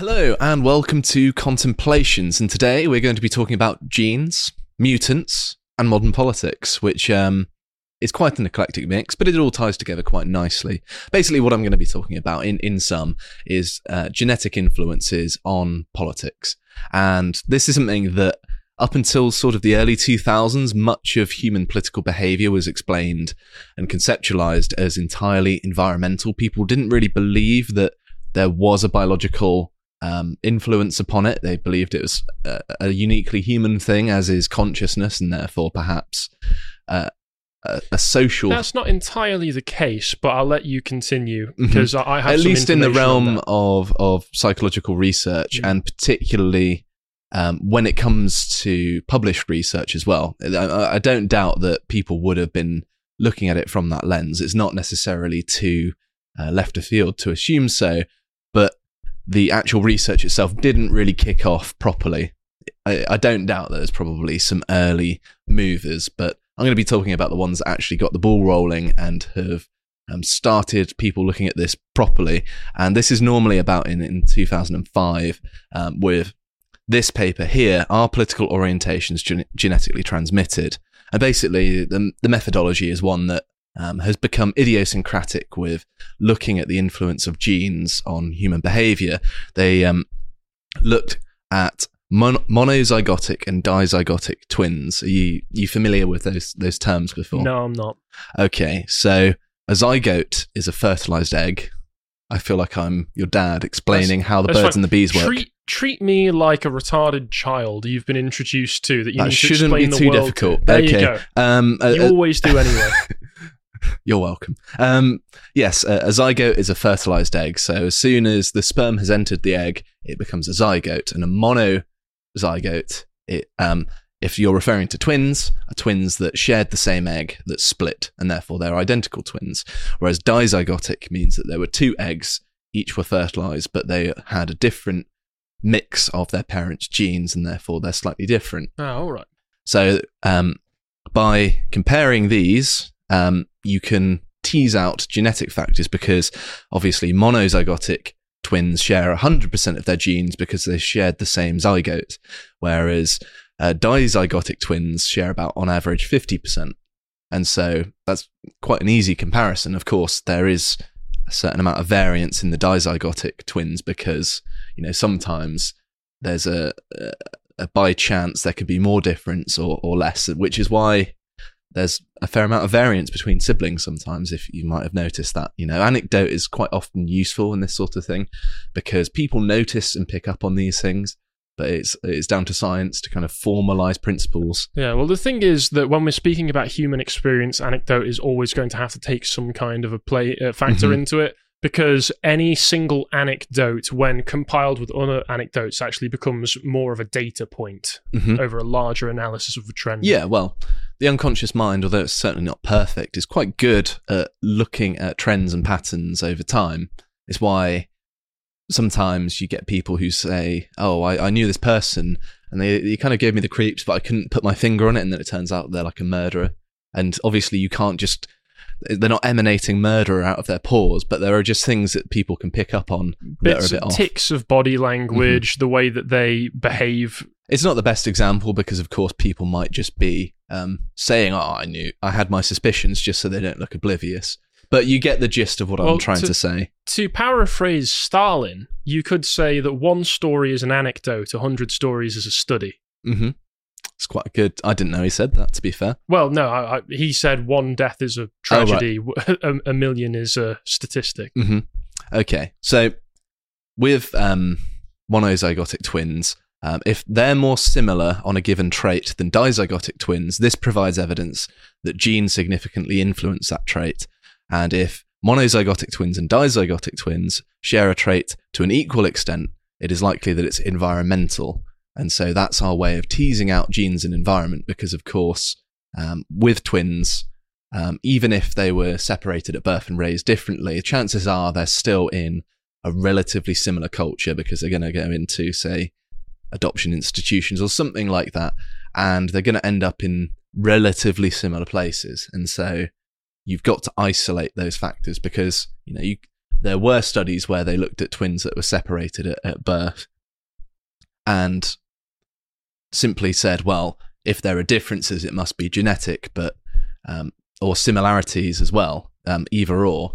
Hello, and welcome to Contemplations. And today we're going to be talking about genes, mutants, and modern politics, which um, is quite an eclectic mix, but it all ties together quite nicely. Basically, what I'm going to be talking about, in, in sum, is uh, genetic influences on politics. And this is something that up until sort of the early 2000s, much of human political behavior was explained and conceptualized as entirely environmental. People didn't really believe that there was a biological um, influence upon it. They believed it was a, a, uniquely human thing, as is consciousness, and therefore perhaps uh, a, a, social. That's not entirely the case, but I'll let you continue because mm-hmm. I have at least in the realm of of psychological research, mm-hmm. and particularly um, when it comes to published research as well. I, I, don't doubt that people would have been looking at it from that lens. It's not necessarily too uh, left of field to assume so, the actual research itself didn't really kick off properly. I, I don't doubt that there's probably some early movers, but I'm going to be talking about the ones that actually got the ball rolling and have um, started people looking at this properly. And this is normally about in, in 2005 um, with this paper here, Are Political Orientations gen- Genetically Transmitted? And basically, the, the methodology is one that um, has become idiosyncratic with looking at the influence of genes on human behavior. They um, looked at mon- monozygotic and dizygotic twins. Are you, you familiar with those, those terms before? No, I'm not. Okay, so a zygote is a fertilized egg. I feel like I'm your dad explaining that's, how the birds fine. and the bees work. Treat, treat me like a retarded child you've been introduced to that you that need shouldn't to explain be too the world difficult. To. There okay. you go. Um, uh, you uh, always do anyway. You're welcome. Um, yes, a, a, zygote is a fertilized egg. So as soon as the sperm has entered the egg, it becomes a zygote, and a monozygote. It, um, if you're referring to twins, are twins that shared the same egg that split, and therefore they're identical twins. Whereas dizygotic means that there were two eggs, each were fertilized, but they had a different mix of their parents' genes, and therefore they're slightly different. Oh, all right. So um, by comparing these, um, you can tease out genetic factors because obviously monozygotic twins share 100% of their genes because they shared the same zygote, whereas uh, dizygotic twins share about, on average, 50%. And so that's quite an easy comparison. Of course, there is a certain amount of variance in the dizygotic twins because, you know, sometimes there's a, a, a by chance there could be more difference or, or less, which is why there's a fair amount of variance between siblings sometimes if you might have noticed that you know anecdote is quite often useful in this sort of thing because people notice and pick up on these things but it's it's down to science to kind of formalize principles yeah well the thing is that when we're speaking about human experience anecdote is always going to have to take some kind of a play uh, factor mm-hmm. into it because any single anecdote, when compiled with other anecdotes, actually becomes more of a data point mm-hmm. over a larger analysis of a trend. Yeah, well, the unconscious mind, although it's certainly not perfect, is quite good at looking at trends and patterns over time. It's why sometimes you get people who say, "Oh, I, I knew this person, and they, they kind of gave me the creeps, but I couldn't put my finger on it," and then it turns out they're like a murderer. And obviously, you can't just they're not emanating murder out of their pores, but there are just things that people can pick up on Bits, bit ticks of body language, mm-hmm. the way that they behave. It's not the best example because, of course, people might just be um, saying, "Oh, I knew, I had my suspicions," just so they don't look oblivious. But you get the gist of what well, I'm trying to, to, say. To paraphrase Stalin, you could say that one story is an anecdote, a hundred stories is a study. Mm-hmm. It's quite good. I didn't know he said that. To be fair. Well, no, I, I, he said one death is a tragedy, oh, right. a, a, million is a statistic. Mm-hmm. Okay, so with um, monozygotic twins, um, if they're more similar on a given trait than dizygotic twins, this provides evidence that genes significantly influence that trait. And if monozygotic twins and dizygotic twins share a trait to an equal extent, it is likely that it's environmental and so that's our way of teasing out genes and environment because, of course, um, with twins, um, even if they were separated at birth and raised differently, chances are they're still in a relatively similar culture because they're going to go into, say, adoption institutions or something like that. And they're going to end up in relatively similar places. And so you've got to isolate those factors because, you know, you, there were studies where they looked at twins that were separated at, at birth and simply said, well, if there are differences, it must be genetic, but um, or similarities as well, um, either or.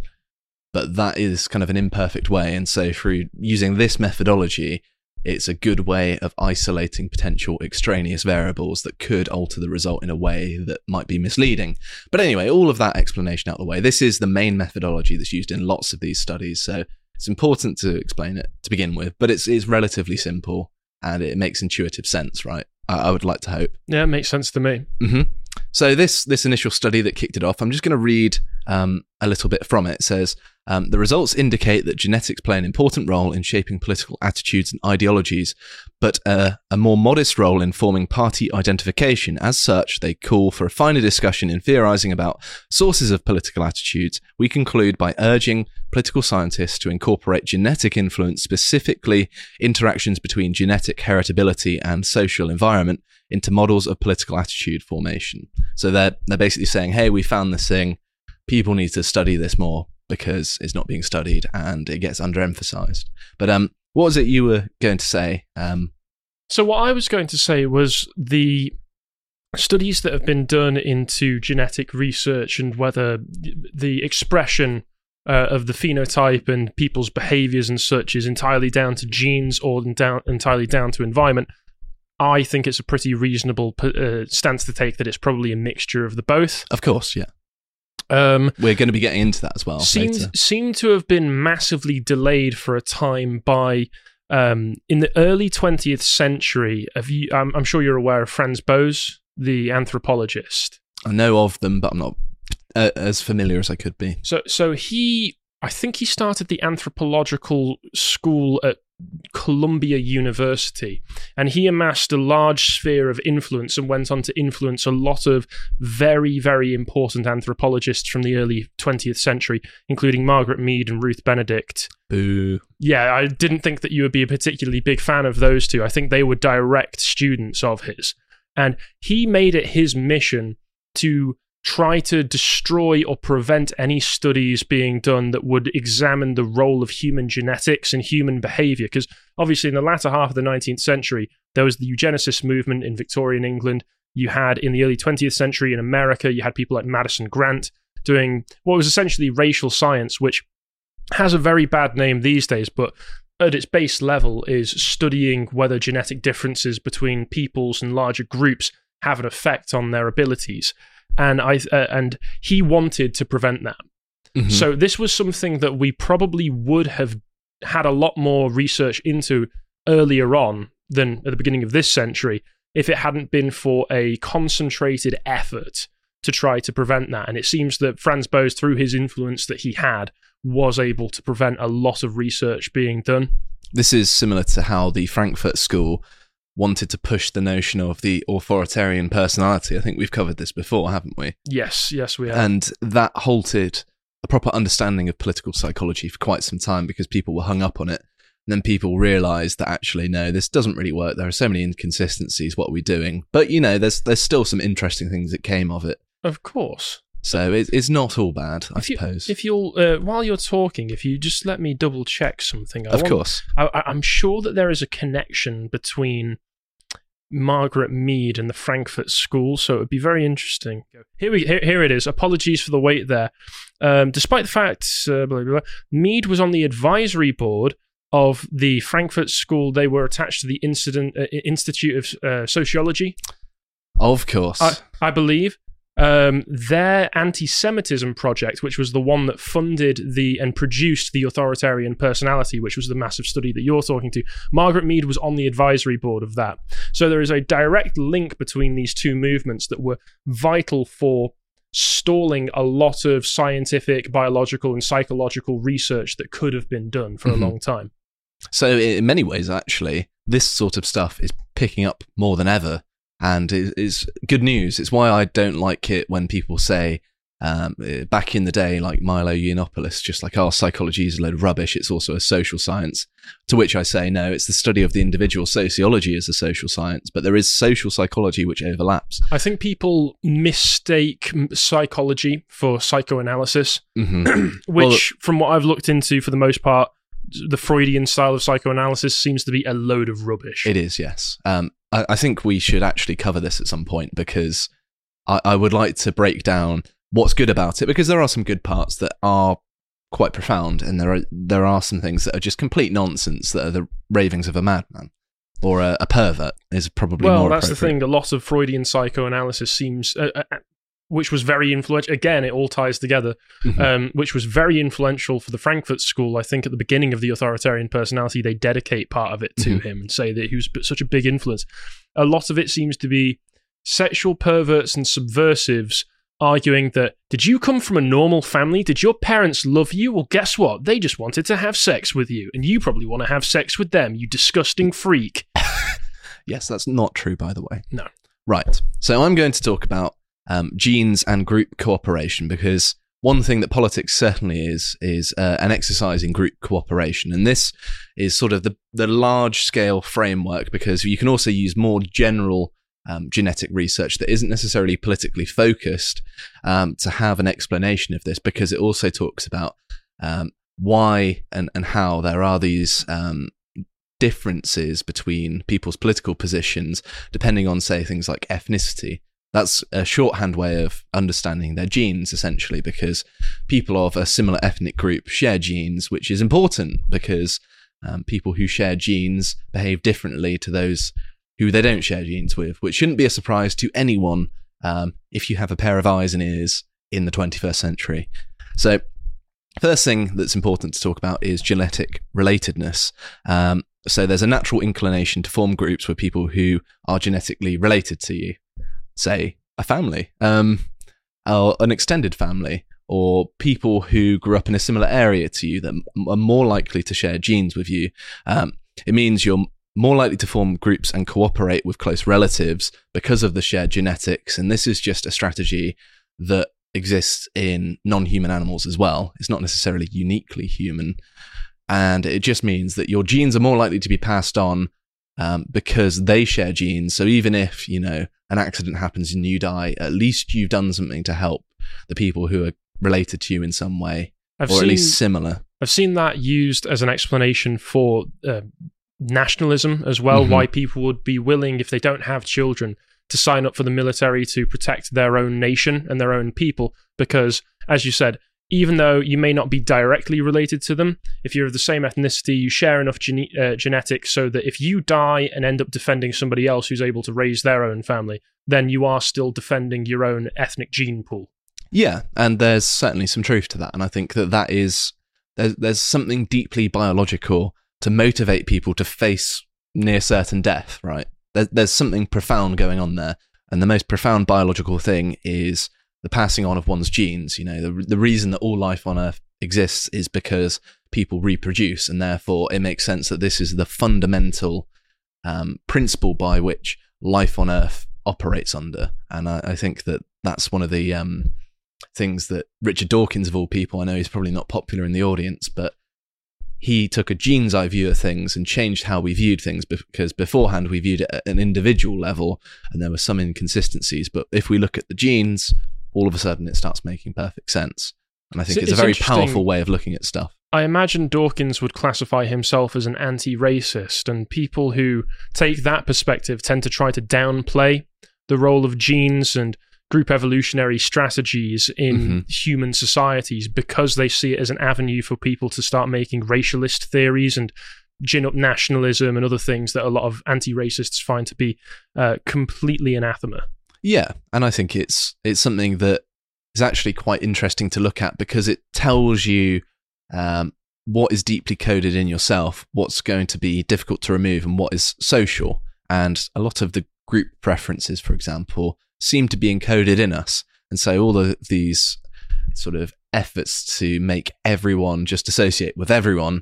But that is kind of an imperfect way, and so through using this methodology, it's a good way of isolating potential extraneous variables that could alter the result in a way that might be misleading. But anyway, all of that explanation out of the way. This is the main methodology that's used in lots of these studies, so it's important to explain it to begin with. But it's it's relatively simple and it makes intuitive sense, right? I, I would like to hope. Yeah, it makes sense to me. hmm So this this initial study that kicked it off, I'm just going to read um, a little bit from it. It says um, the results indicate that genetics play an important role in shaping political attitudes and ideologies, but a more modest role in forming party identification. As such, they call for a finer discussion in theorizing about sources of political attitudes. We conclude by urging political scientists to incorporate genetic influence, specifically interactions between genetic heritability and social environment, into models of political attitude formation. So they're they're basically saying, hey, we found this thing. People need to study this more because it's not being studied and it gets underemphasized. But um, what was it you were going to say? Um, So what I was going to say was the studies that have been done into genetic research and whether the expression uh, of the phenotype and people's behaviors and such is entirely down to genes or down, entirely down to environment. I think it's a pretty reasonable uh, stance to take that it's probably a mixture of the both. of course, yeah. Um, We're going to be getting into that as well seemed seemed to have been massively delayed for a time by um, in the early 20th century. You, I'm, I'm sure you're aware of Franz Boas, the anthropologist. I know of them, but I'm not uh, as familiar as I could be. So so he I think he started the anthropological school at Columbia University and he amassed a large sphere of influence and went on to influence a lot of very very important anthropologists from the early 20th century including Margaret Mead and Ruth Benedict. Boo. Yeah, I didn't think that you would be a particularly big fan of those two. I think they were direct students of his. And he made it his mission to try to destroy or prevent any studies being done that would examine the role of human genetics and human behavior. Because obviously, in the latter half of the 19th century, there was the eugenicist movement in Victorian England. You had in the early 20th century in America, you had people like Madison Grant doing what was essentially racial science, which has a very bad name these days, but at its base level is studying whether genetic differences between peoples and larger groups have an effect on their abilities. And I uh, and he wanted to prevent that. Mhm. So this was something that we probably would have had a lot more research into earlier on than at the beginning of this century if it hadn't been for a concentrated effort to try to prevent that. And it seems that Franz Boas, through his influence that he had, was able to prevent a lot of research being done. This is similar to how the Frankfurt School wanted to push the notion of the authoritarian personality. I think we've covered this before, haven't we? Yes, yes, we have. And that halted a proper understanding of political psychology for quite some time because people were hung up on it. And then people realized that actually, no, this doesn't really work. There are so many inconsistencies. What are we doing? But, you know, there's, there's still some interesting things that came of it. of course. So it, it's not all bad, I If you- suppose. If you'll, uh, while you're talking, if you just let me double check something, I of want- course. I, I- I'm sure that there is a connection between Margaret Mead and the Frankfurt School, so it would be very interesting. Here we here, here it is. Apologies for the wait there. Um, despite the fact, uh, blah, blah, blah, Mead was on the advisory board of the Frankfurt School. They were attached to the Incident uh, Institute of uh, Sociology, Of course. I, I believe. Um, their anti-Semitism project, which was the one that funded the and produced the authoritarian personality, which was the massive study that you're talking to. Margaret Mead was on the advisory board of that. So there is a direct link between these two movements that were vital for stalling a lot of scientific, biological, and psychological research that could have been done for Mhm. a long time. So, in many ways, actually, this sort of stuff is picking up more than ever, and is, is good news. It's why I don't like it when people say um, uh, back in the day, like Milo Yiannopoulos, just like, oh, psychology is a load of rubbish. It's also a social science. To which I say, no, it's the study of the individual. Sociology is a social science, but there is social psychology which overlaps. I think people mistake psychology for psychoanalysis, mm-hmm. which, well, from what I've looked into for the most part, the Freudian style of psychoanalysis seems to be a load of rubbish. It is, yes. Um, I, I, think we should actually cover this at some point because I, I would like to break down what's good about it because there are some good parts that are quite profound and there are there are some things that are just complete nonsense that are the ravings of a madman or a, a pervert is probably well that's the thing a lot of freudian psychoanalysis seems uh, uh, uh, which was very influential again it all ties together mm-hmm. um, which was very influential for the frankfurt school i think at the beginning of the authoritarian personality they dedicate part of it to mm-hmm. him and say that he was such a big influence a lot of it seems to be sexual perverts and subversives arguing that, did you come from a normal family? Did your parents love you? Well, guess what? They just wanted to have sex with you, and you probably want to have sex with them, you disgusting freak. yes, that's not true, by the way. No. Right. So I'm going to talk about um, genes and group cooperation because one thing that politics certainly is is uh, an exercise in group cooperation, and this is sort of the the large scale framework because you can also use more general um, genetic research that isn't necessarily politically focused um, to have an explanation of this because it also talks about um, why and, and how there are these um, differences between people's political positions depending on, say, things like ethnicity. That's a shorthand way of understanding their genes, essentially, because people of a similar ethnic group share genes, which is important because um, people who share genes behave differently to those who they don't share genes with, which shouldn't be a surprise to anyone um, if you have a pair of eyes and ears in the 21st century. So, first thing that's important to talk about is genetic relatedness. Um, so, there's a natural inclination to form groups with people who are genetically related to you, say a family, um, or an extended family, or people who grew up in a similar area to you that are more likely to share genes with you. Um, it means you're more likely to form groups and cooperate with close relatives because of the shared genetics. And this is just a strategy that exists in non human animals as well. It's not necessarily uniquely human. And it just means that your genes are more likely to be passed on um, because they share genes. So even if, you know, an accident happens and you die, at least you've done something to help the people who are related to you in some way. I've or seen, at least similar. I've seen that used as an explanation for uh, nationalism as well. Mm-hmm. Why people would be willing, if they don't have children, to sign up for the military to protect their own nation and their own people. Because, as you said, even though you may not be directly related to them, if you're of the same ethnicity, you share enough gene- uh, genetics so that if you die and end up defending somebody else who's able to raise their own family, then you are still defending your own ethnic gene pool. Yeah, and there's certainly some truth to that, and I think that that is there's there's something deeply biological to motivate people to face near certain death, right? There, there's something profound going on there. And the most profound biological thing is the passing on of one's genes. You know, the, the reason that all life on Earth exists is because people reproduce. And therefore, it makes sense that this is the fundamental um, principle by which life on Earth operates under. And I, I think that that's one of the um, things that Richard Dawkins, of all people, I know he's probably not popular in the audience, but he took a gene's eye view of things and changed how we viewed things because beforehand we viewed it at an individual level and there were some inconsistencies. But if we look at the genes, all of a sudden it starts making perfect sense. And I think so it's, it's, a very powerful way of looking at stuff. I imagine Dawkins would classify himself as an anti racist, and people who take that perspective tend to try to downplay the role of genes and group evolutionary strategies in mm-hmm. human societies because they see it as an avenue for people to start making racialist theories and gin up nationalism and other things that a lot of anti-racists find to be uh, completely anathema. Yeah, and I think it's it's something that is actually quite interesting to look at because it tells you um, what is deeply coded in yourself, what's going to be difficult to remove, and what is social. And a lot of the group preferences, for example, seem to be encoded in us. And so all of these sort of efforts to make everyone just associate with everyone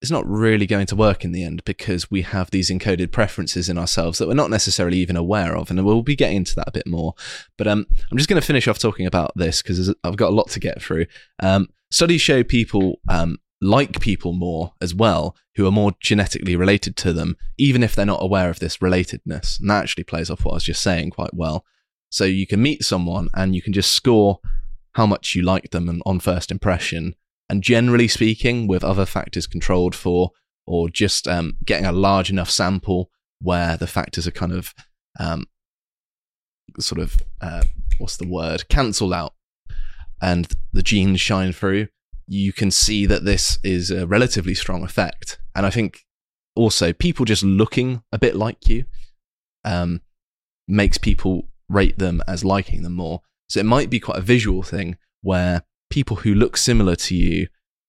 it's not really going to work in the end because we have these encoded preferences in ourselves that we're not necessarily even aware of, and we'll be getting into that a bit more. But um, I'm just going to finish off talking about this because I've got a lot to get through. Um, studies show people um, like people more as well who are more genetically related to them, even if they're not aware of this relatedness. And that actually plays off what I was just saying quite well. So you can meet someone and you can just score how much you like them and on first impression and generally speaking, with other factors controlled for, or just um, getting a large enough sample where the factors are kind of um, sort of uh, what's the word cancelled out, and the genes shine through, you can see that this is a relatively strong effect. And I think also people just looking a bit like you um, makes people rate them as liking them more. So it might be quite a visual thing where people who look similar to you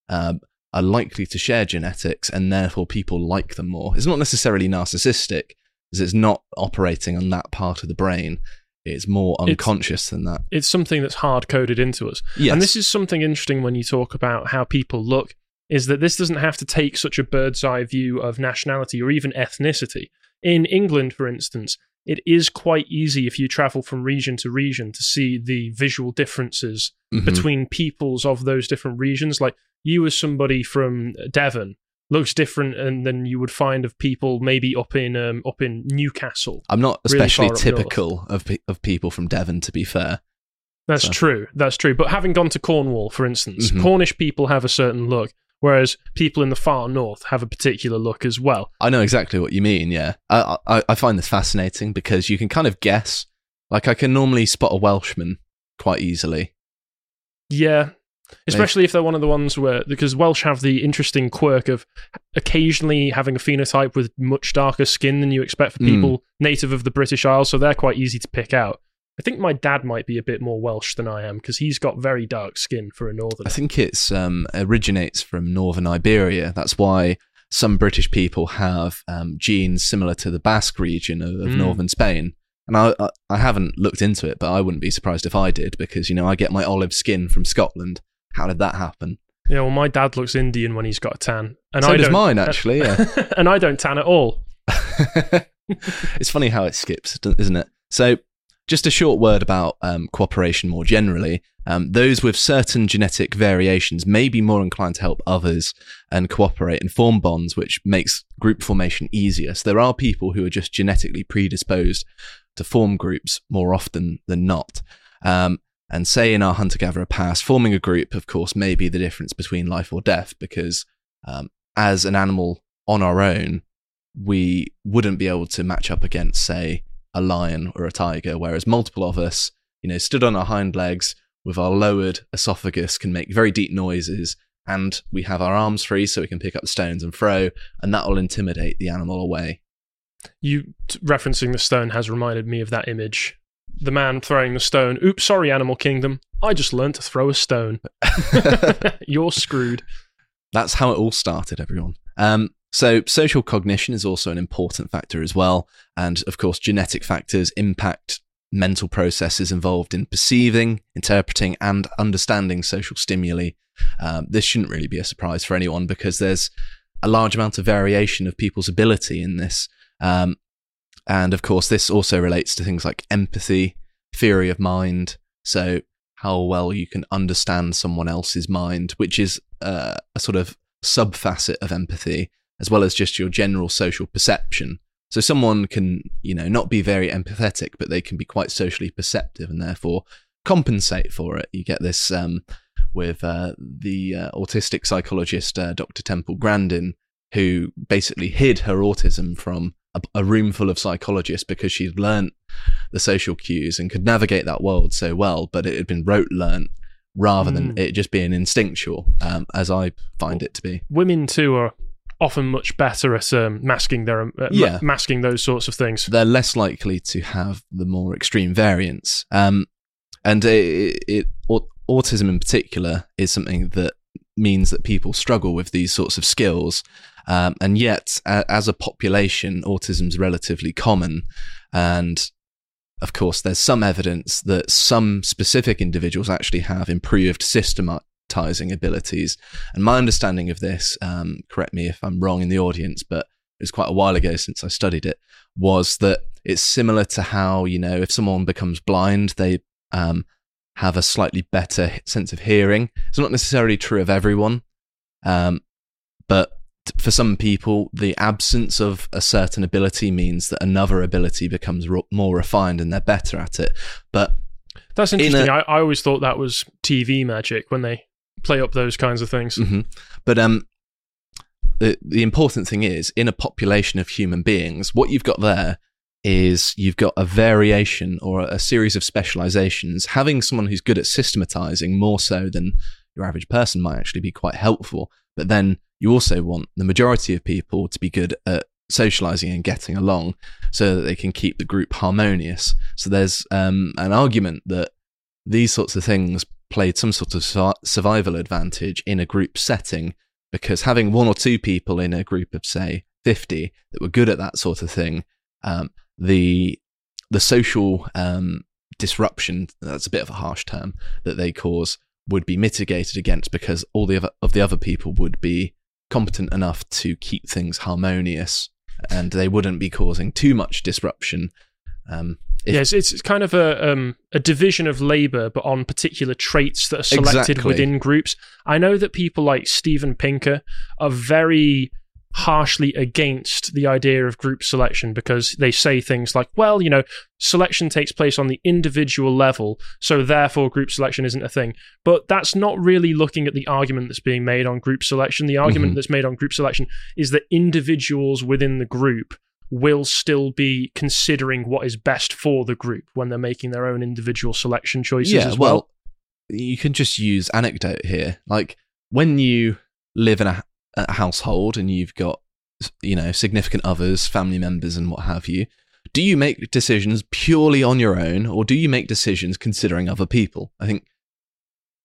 um, are likely to share genetics, and therefore people like them more. It's not necessarily narcissistic, as it's not operating on that part of the brain. It's more unconscious it's, than that. It's something that's hard coded into us. Yes. And this is something interesting when you talk about how people look, is that this doesn't have to take such a bird's eye view of nationality or even ethnicity. In England, for instance, it is quite easy if you travel from region to region to see the visual differences mm-hmm. between peoples of those different regions. Like you, as somebody from Devon, looks different and than you would find of people maybe up in um, up in Newcastle. I'm not especially really typical of of people from Devon, to be fair. That's so. true. That's true. But having gone to Cornwall, for instance, mm-hmm. Cornish people have a certain look, whereas people in the far north have a particular look as well. I know exactly what you mean. Yeah, I, I, I find this fascinating because you can kind of guess. Like I can normally spot a Welshman quite easily. Yeah, especially if they're one of the ones where because Welsh have the interesting quirk of occasionally having a phenotype with much darker skin than you expect for hmm. people mm. native of the British Isles, so they're quite easy to pick out. I think my dad might be a bit more Welsh than I am because he's got very dark skin for a northern. I think it's um, originates from northern Iberia. That's why some British people have um, genes similar to the Basque region of, of mm. northern Spain. And I, I, I haven't looked into it, but I wouldn't be surprised if I did because you know I get my olive skin from Scotland. How did that happen? Yeah, well, my dad looks Indian when he's got a tan, and so I does mine actually. Yeah, and I don't tan at all. it's funny how it skips, isn't it? So just a short word about um, cooperation more generally. Um, those with certain genetic variations may be more inclined to help others and cooperate and form bonds, which makes group formation easier. So there are people who are just genetically predisposed to form groups more often than not. Um, and say in our hunter gatherer past, forming a group, of course, may be the difference between life or death because um, as an animal on our own, we wouldn't be able to match up against, say, a lion or a tiger, whereas multiple of us, you know, stood on our hind legs with our lowered esophagus can make very deep noises and we have our arms free so we can pick up stones and throw and that will intimidate the animal away. You t- referencing the stone has reminded me of that image. The man throwing the stone. Oops, sorry, Animal Kingdom. I just learned to throw a stone. You're screwed. That's how it all started, everyone. Um, so, social cognition is also an important factor as well. And of course, genetic factors impact mental processes involved in perceiving, interpreting, and understanding social stimuli. Um, this shouldn't really be a surprise for anyone because there's a large amount of variation of people's ability in this. Um, and of course, this also relates to things like empathy, theory of mind. So, how well you can understand someone else's mind, which is uh, a sort of sub facet of empathy as well as just your general social perception. So someone can, you know, not be very empathetic, but they can be quite socially perceptive and therefore compensate for it. You get this um, with uh, the uh, autistic psychologist uh, Dr. Temple Grandin, who basically hid her autism from a, a, room full of psychologists because she'd learnt the social cues and could navigate that world so well, but it had been rote learnt rather mm. than it just being instinctual, um, as I find it to be. Women too are often much better at um, masking their uh, yeah. ma- masking those sorts of things. They're less likely to have the more extreme variants. Um, and it, it, it, autism in particular is something that means that people struggle with these sorts of skills. Um, and yet, as a population, autism is relatively common. And of course, there's some evidence that some specific individuals actually have improved systematizing abilities. And my understanding of this, um, correct me if I'm wrong in the audience, but it was quite a while ago since I studied it, was that it's similar to how, you know, if someone becomes blind, they um, have a slightly better sense of hearing. It's not necessarily true of everyone, um, but for some people, the absence of a certain ability means that another ability becomes more refined and they're better at it. But that's interesting. A, I, I always thought that was TV magic when they play up those kinds of things. Mm-hmm. But um, the the important thing is in a population of human beings, what you've got there is you've got a variation or a series of specializations. Having someone who's good at systematizing more so than your average person might actually be quite helpful. But then you also want the majority of people to be good at socializing and getting along so that they can keep the group harmonious. So there's um, an argument that these sorts of things played some sort of survival advantage in a group setting because having one or two people in a group of say 50 that were good at that sort of thing um, the the social um, disruption that's a bit of a harsh term that they cause would be mitigated against because all the other of the other people would be competent enough to keep things harmonious and they wouldn't be causing too much disruption um, yes, it's kind of a um, a division of labor, but on particular traits that are selected exactly. within groups. I know that people like Steven Pinker are very harshly against the idea of group selection because they say things like, well, you know, selection takes place on the individual level, so therefore group selection isn't a thing. But that's not really looking at the argument that's being made on group selection. The argument mm-hmm. that's made on group selection is that individuals within the group will still be considering what is best for the group when they're making their own individual selection choices yeah, as well. well. You can just use anecdote here. Like when you live in a a household and you've got you know significant others family members and what have you do you make decisions purely on your own or do you make decisions considering other people i think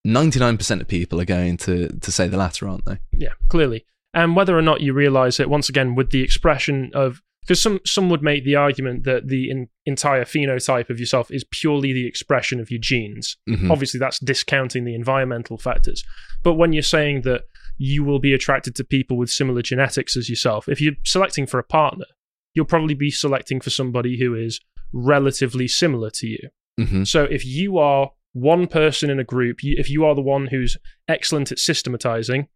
99% of people are going to to say the latter aren't they yeah clearly and whether or not you realize it once again with the expression of because some some would make the argument that the in, entire phenotype of yourself is purely the expression of your genes. Mm-hmm. Obviously, that's discounting the environmental factors. But when you're saying that you will be attracted to people with similar genetics as yourself. If you're selecting for a partner, you'll probably be selecting for somebody who is relatively similar to you. Mm-hmm. So if you are one person in a group, if you are the one who's excellent at systematizing,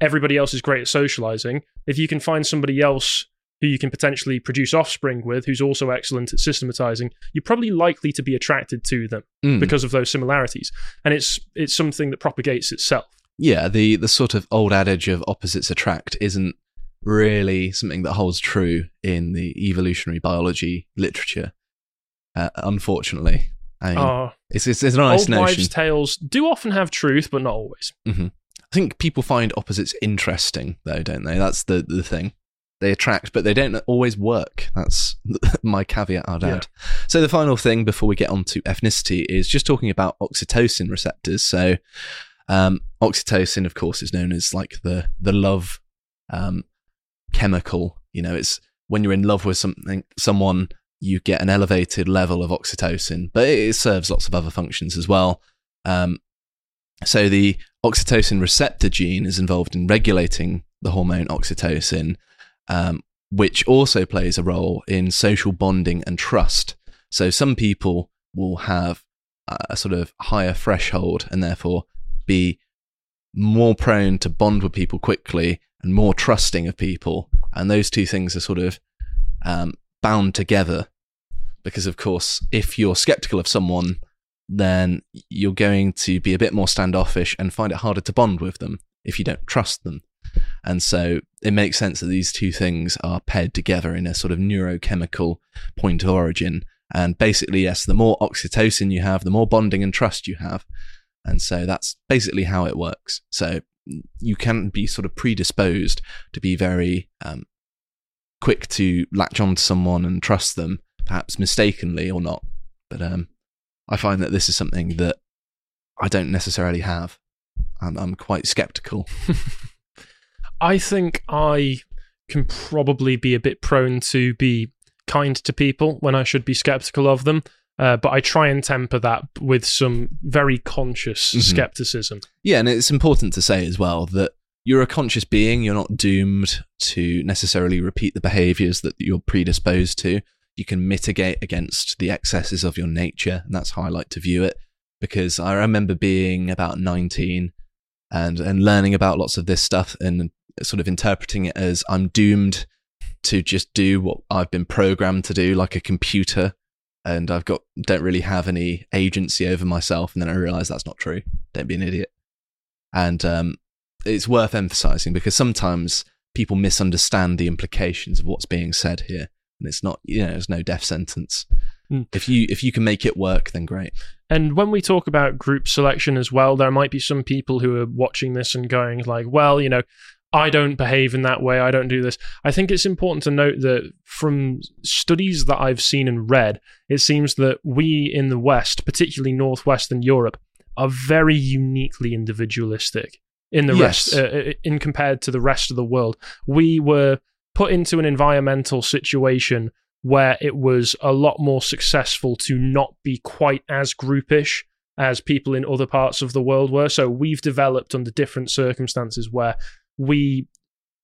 everybody else is great at socializing. If you can find somebody else who you can potentially produce offspring with who's also excellent at systematizing, you're probably likely to be attracted to them mm. because of those similarities. And it's it's something that propagates itself yeah, the the sort of old adage of opposites attract isn't really something that holds true in the evolutionary biology literature. Uh, unfortunately, I mean, uh, it's, it's, it's a nice old notion. wives' tales do often have truth, but not always. Mm-hmm. I think people find opposites interesting, though, don't they? That's the the thing. They attract, but they don't always work. That's my caveat I'd add. Yeah. So the final thing before we get on to ethnicity is just talking about oxytocin receptors. So um, oxytocin, of course, is known as like the the love um, chemical. You know, it's when you're in love with something, someone, you get an elevated level of oxytocin, but it, it serves lots of other functions as well. Um, so the oxytocin receptor gene is involved in regulating the hormone oxytocin, um, which also plays a role in social bonding and trust. So some people will have a sort of higher threshold and therefore be more prone to bond with people quickly and more trusting of people. And those two things are sort of um, bound together because, of course, if you're skeptical of someone, then you're going to be a bit more standoffish and find it harder to bond with them if you don't trust them. And so it makes sense that these two things are paired together in a sort of neurochemical point of origin. And basically, yes, the more oxytocin you have, the more bonding and trust you have. And so that's basically how it works. So you can be sort of predisposed to be very um, quick to latch on to someone and trust them, perhaps mistakenly or not. But um, I find that this is something that I don't necessarily have. I'm, I'm quite skeptical. I think I can probably be a bit prone to be kind to people when I should be skeptical of them. Uh, but I try and temper that with some very conscious Mhm. skepticism. Yeah, and it's important to say as well that you're a conscious being. You're not doomed to necessarily repeat the behaviors that you're predisposed to. You can mitigate against the excesses of your nature, and that's how I like to view it. Because I remember being about 19 and and learning about lots of this stuff and sort of interpreting it as I'm doomed to just do what I've been programmed to do, like a computer, and I've got don't really have any agency over myself. And then I realize that's not true. Don't be an idiot. And um, it's worth emphasizing because sometimes people misunderstand the implications of what's being said here, and it's not you know there's no death sentence. Mm. If you if you can make it work, then great. And when we talk about group selection as well, there might be some people who are watching this and going like, well, you know, I don't behave in that way. I don't do this. I think it's important to note that from studies that I've seen and read, it seems that we in the West, particularly Northwestern Europe, are very uniquely individualistic in the Yes. rest, uh, in compared to the rest of the world. We were put into an environmental situation where it was a lot more successful to not be quite as groupish as people in other parts of the world were. So we've developed under different circumstances where we,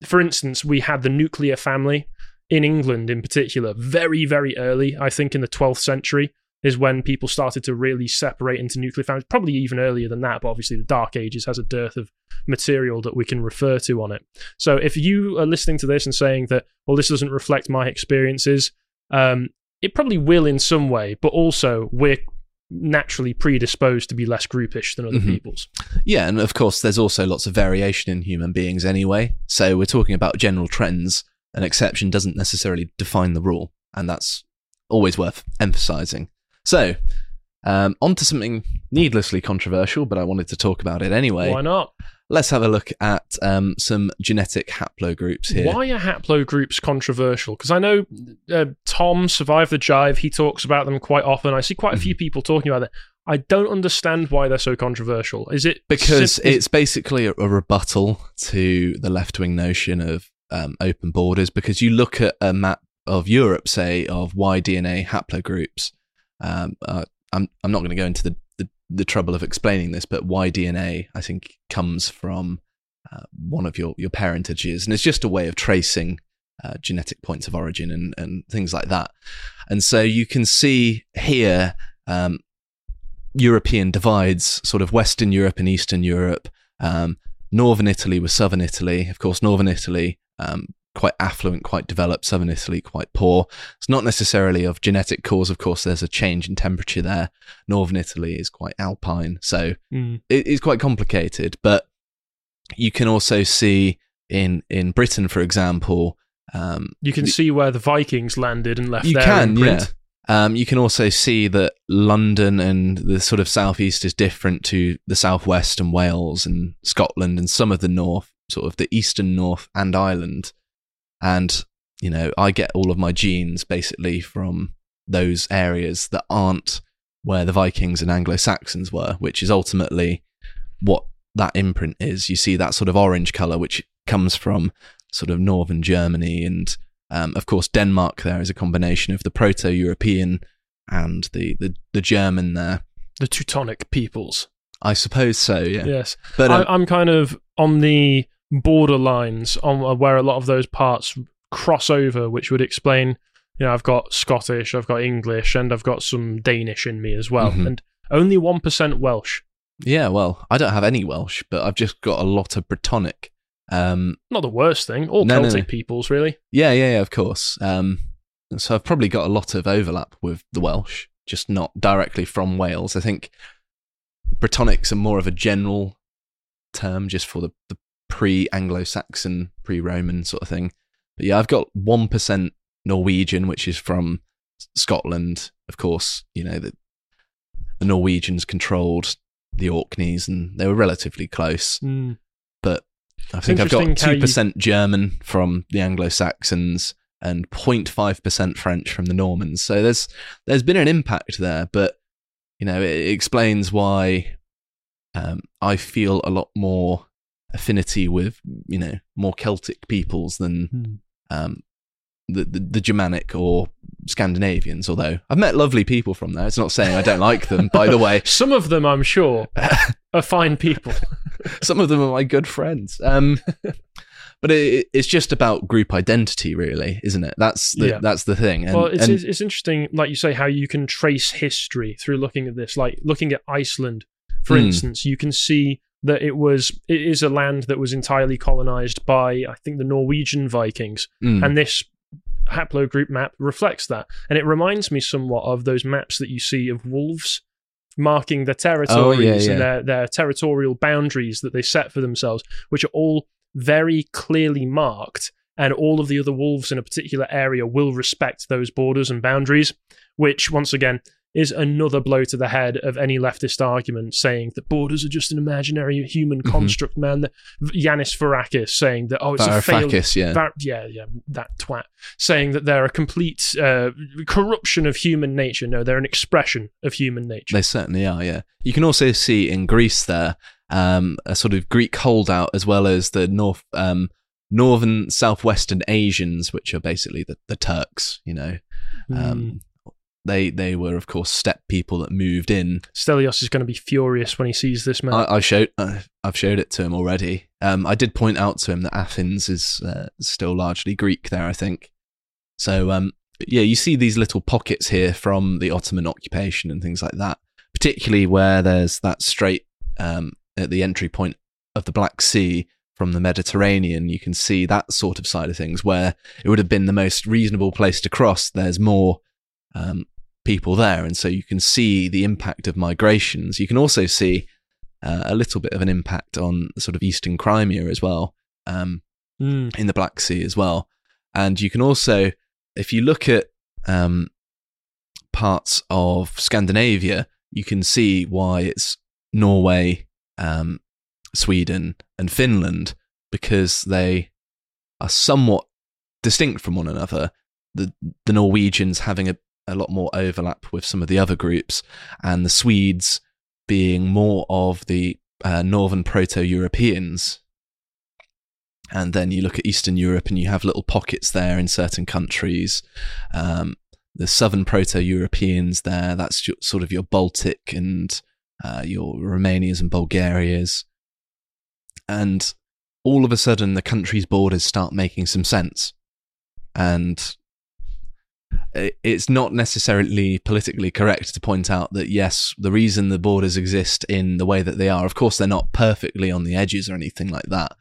for instance, we had the nuclear family in England in particular very, very early. I think in the 12th century is when people started to really separate into nuclear families, probably even earlier than that, but obviously the Dark Ages has a dearth of material that we can refer to on it. So if you are listening to this and saying that, well, this doesn't reflect my experiences, um, it probably will in some way, but also we're naturally predisposed to be less groupish than other Mhm. people's. Yeah, and of course, there's also lots of variation in human beings anyway. So we're talking about general trends. An exception doesn't necessarily define the rule, and that's always worth emphasizing. So, um, on to something needlessly controversial, but I wanted to talk about it anyway. Why not? Let's have a look at um, some genetic haplogroups here. Why are haplogroups controversial? Because I know uh, Tom, Survive the Jive, he talks about them quite often. I see quite a Mm-hmm. few people talking about it. I don't understand why they're so controversial. Is it Because sim- it's basically a, a rebuttal to the left wing notion of um, open borders. Because you look at a map of Europe, say, of Y DNA haplogroups. Um, uh, I'm, I'm not going to go into the, the, the trouble of explaining this, but Y DNA, I think, comes from uh, one of your, your parentages. And it's just a way of tracing uh, genetic points of origin and, and things like that. And so you can see here um, European divides, sort of Western Europe and Eastern Europe, um, Northern Italy with Southern Italy. Of course, Northern Italy, um, quite affluent, quite developed, Southern Italy, quite poor. It's not necessarily of genetic cause. Of course, there's a change in temperature there. Northern Italy is quite alpine. So Mm. it is quite complicated, but you can also see in, in Britain, for example, um, you can the- see where the Vikings landed and left you can, yeah. Um, you can also see that London and the sort of southeast is different to the southwest and Wales and Scotland and some of the north, sort of the eastern north and Ireland. And, you know, I get all of my genes basically from those areas that aren't where the Vikings and Anglo Saxons were, which is ultimately what that imprint is. You see that sort of orange color, which comes from sort of northern Germany and um, of course, Denmark there is a combination of the Proto-European and the, the, the German there. The Teutonic peoples. I suppose so, yeah. Yes. But um, I, I'm kind of on the borderlines on uh, where a lot of those parts cross over, which would explain, you know, I've got Scottish, I've got English, and I've got some Danish in me as well. Mhm. And only 1% Welsh. yeah, well, I don't have any Welsh, but I've just got a lot of Brittonic. Um, Not the worst thing. All No, no, Celtic no. peoples, really. yeah, yeah, yeah, of course. Um, so I've probably got a lot of overlap with the Welsh, just not directly from Wales. I think Brittonics are more of a general term just for the, the pre Anglo Saxon, pre Roman sort of thing. But yeah, I've got 1% Norwegian, which is from Scotland. Of course, you know, the, the Norwegians controlled the Orkneys and they were relatively close. Mm. But I think I've got interesting how you- 2% German from the Anglo Saxons and 0.5% French from the Normans. So there's there's been an impact there, but you know, it, it explains why um, I feel a lot more affinity with, you know, more Celtic peoples than Mm. um, the, the, the Germanic or Scandinavians. Although I've met lovely people from there. It's not saying I don't like them. By the way, Some of them, I'm sure, are fine people. some of them are my good friends. Um, but it, it's just about group identity, really, isn't it? That's the Yeah. that's the thing. And, well, it's, and- it's, interesting, like you say, how you can trace history through looking at this. Like looking at Iceland, for Hmm. instance, you can see that it was it is a land that was entirely colonized by I think the Norwegian Vikings, mm, and this haplogroup map reflects that. And it reminds me somewhat of those maps that you see of wolves marking their territories yeah. and their, their territorial boundaries that they set for themselves, which are all very clearly marked. And all of the other wolves in a particular area will respect those borders and boundaries, which, once again, is another blow to the head of any leftist argument saying that borders are just an imaginary human Mhm. construct, man. That Yanis Varoufakis saying that, oh, it's a failed Varoufakis, yeah. that, yeah, yeah, that twat saying that they're a complete uh, corruption of human nature. No, they're an expression of human nature. They certainly are, yeah. You can also see in Greece there um, a sort of Greek holdout as well as the north, um, northern southwestern Asians, which are basically the, the Turks. You know, Mm. They they were of course steppe people that moved in. Stelios is going to be furious when he sees this man. I, I showed uh, I've showed it to him already. Um, I did point out to him that Athens is uh, still largely Greek there. I think so. Um, yeah, you see these little pockets here from the Ottoman occupation and things like that, particularly where there's that strait um, at the entry point of the Black Sea from the Mediterranean. You can see that sort of side of things where it would have been the most reasonable place to cross. There's more um, people there, and so you can see the impact of migrations. You can also see uh, a little bit of an impact on sort of eastern Crimea as well. Um, Mm. in the Black Sea as well. And you can also, if you look at um, parts of Scandinavia, you can see why it's Norway, um, Sweden, and Finland because they are somewhat distinct from one another. The the Norwegians having a, a lot more overlap with some of the other groups, and the Swedes being more of the uh, northern Proto-Europeans and then you look at Eastern Europe and you have little pockets there in certain countries. Um, the southern Proto-Europeans there, that's your, sort of your Baltic and uh, your Romanias and Bulgarias. And all of a sudden, the country's borders start making some sense. And it's not necessarily politically correct to point out that, yes, the reason the borders exist in the way that they are, of course, they're not perfectly on the edges or anything like that.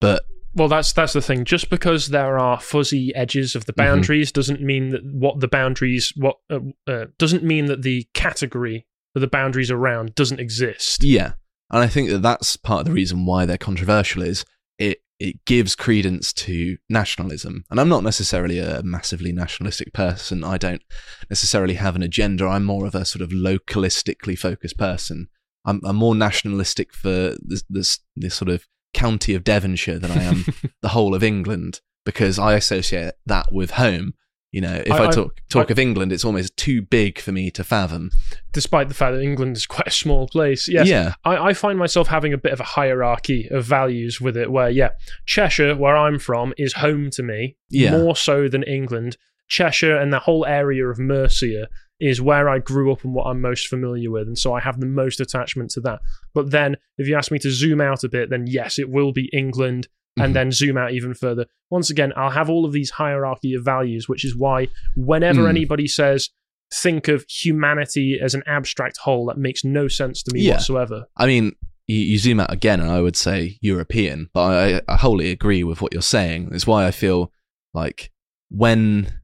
But Well, that's that's the thing. Just because there are fuzzy edges of the Mm-hmm. boundaries doesn't mean that what the boundaries what uh, uh, doesn't mean that the category of the boundaries around doesn't exist. Yeah, and I think that that's part of the reason why they're controversial. Is it it gives credence to nationalism, and I'm not necessarily a massively nationalistic person. I don't necessarily have an agenda. I'm more of a sort of localistically focused person. I'm, I'm more nationalistic for this, this this sort of county of Devonshire than I am the whole of England because I associate that with home. You know, if I- I, talk talk I- of England, it's almost too big for me to fathom. Despite the fact that England is quite a small place. Yes, Yeah, I, I find myself having a bit of a hierarchy of values with it, where, yeah, Cheshire, where I'm from, is home to me, Yeah. more so than England. Cheshire and the whole area of Mercia is where I grew up and what I'm most familiar with. And so I have the most attachment to that. But then, if you ask me to zoom out a bit, then yes, it will be England. And then zoom out even further. Once again, I'll have all of these hierarchy of values, which is why whenever Mm. anybody says, think of humanity as an abstract whole, that makes no sense to me Yeah. whatsoever. I mean, you, you zoom out again, and I would say European, but I, I wholly agree with what you're saying. It's why I feel like when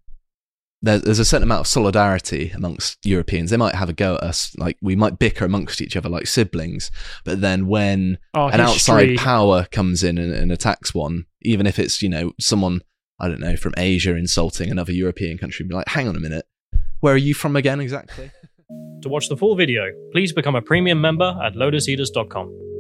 there's a certain amount of solidarity amongst Europeans, they might have a go at us, like we might bicker amongst each other like siblings, but then when an history- outside power comes in and, and attacks one, even if it's you know someone I don't know from Asia insulting another European country, be like, hang on a minute, where are you from again exactly? To watch the full video, please become a premium member at lotuseaters.com.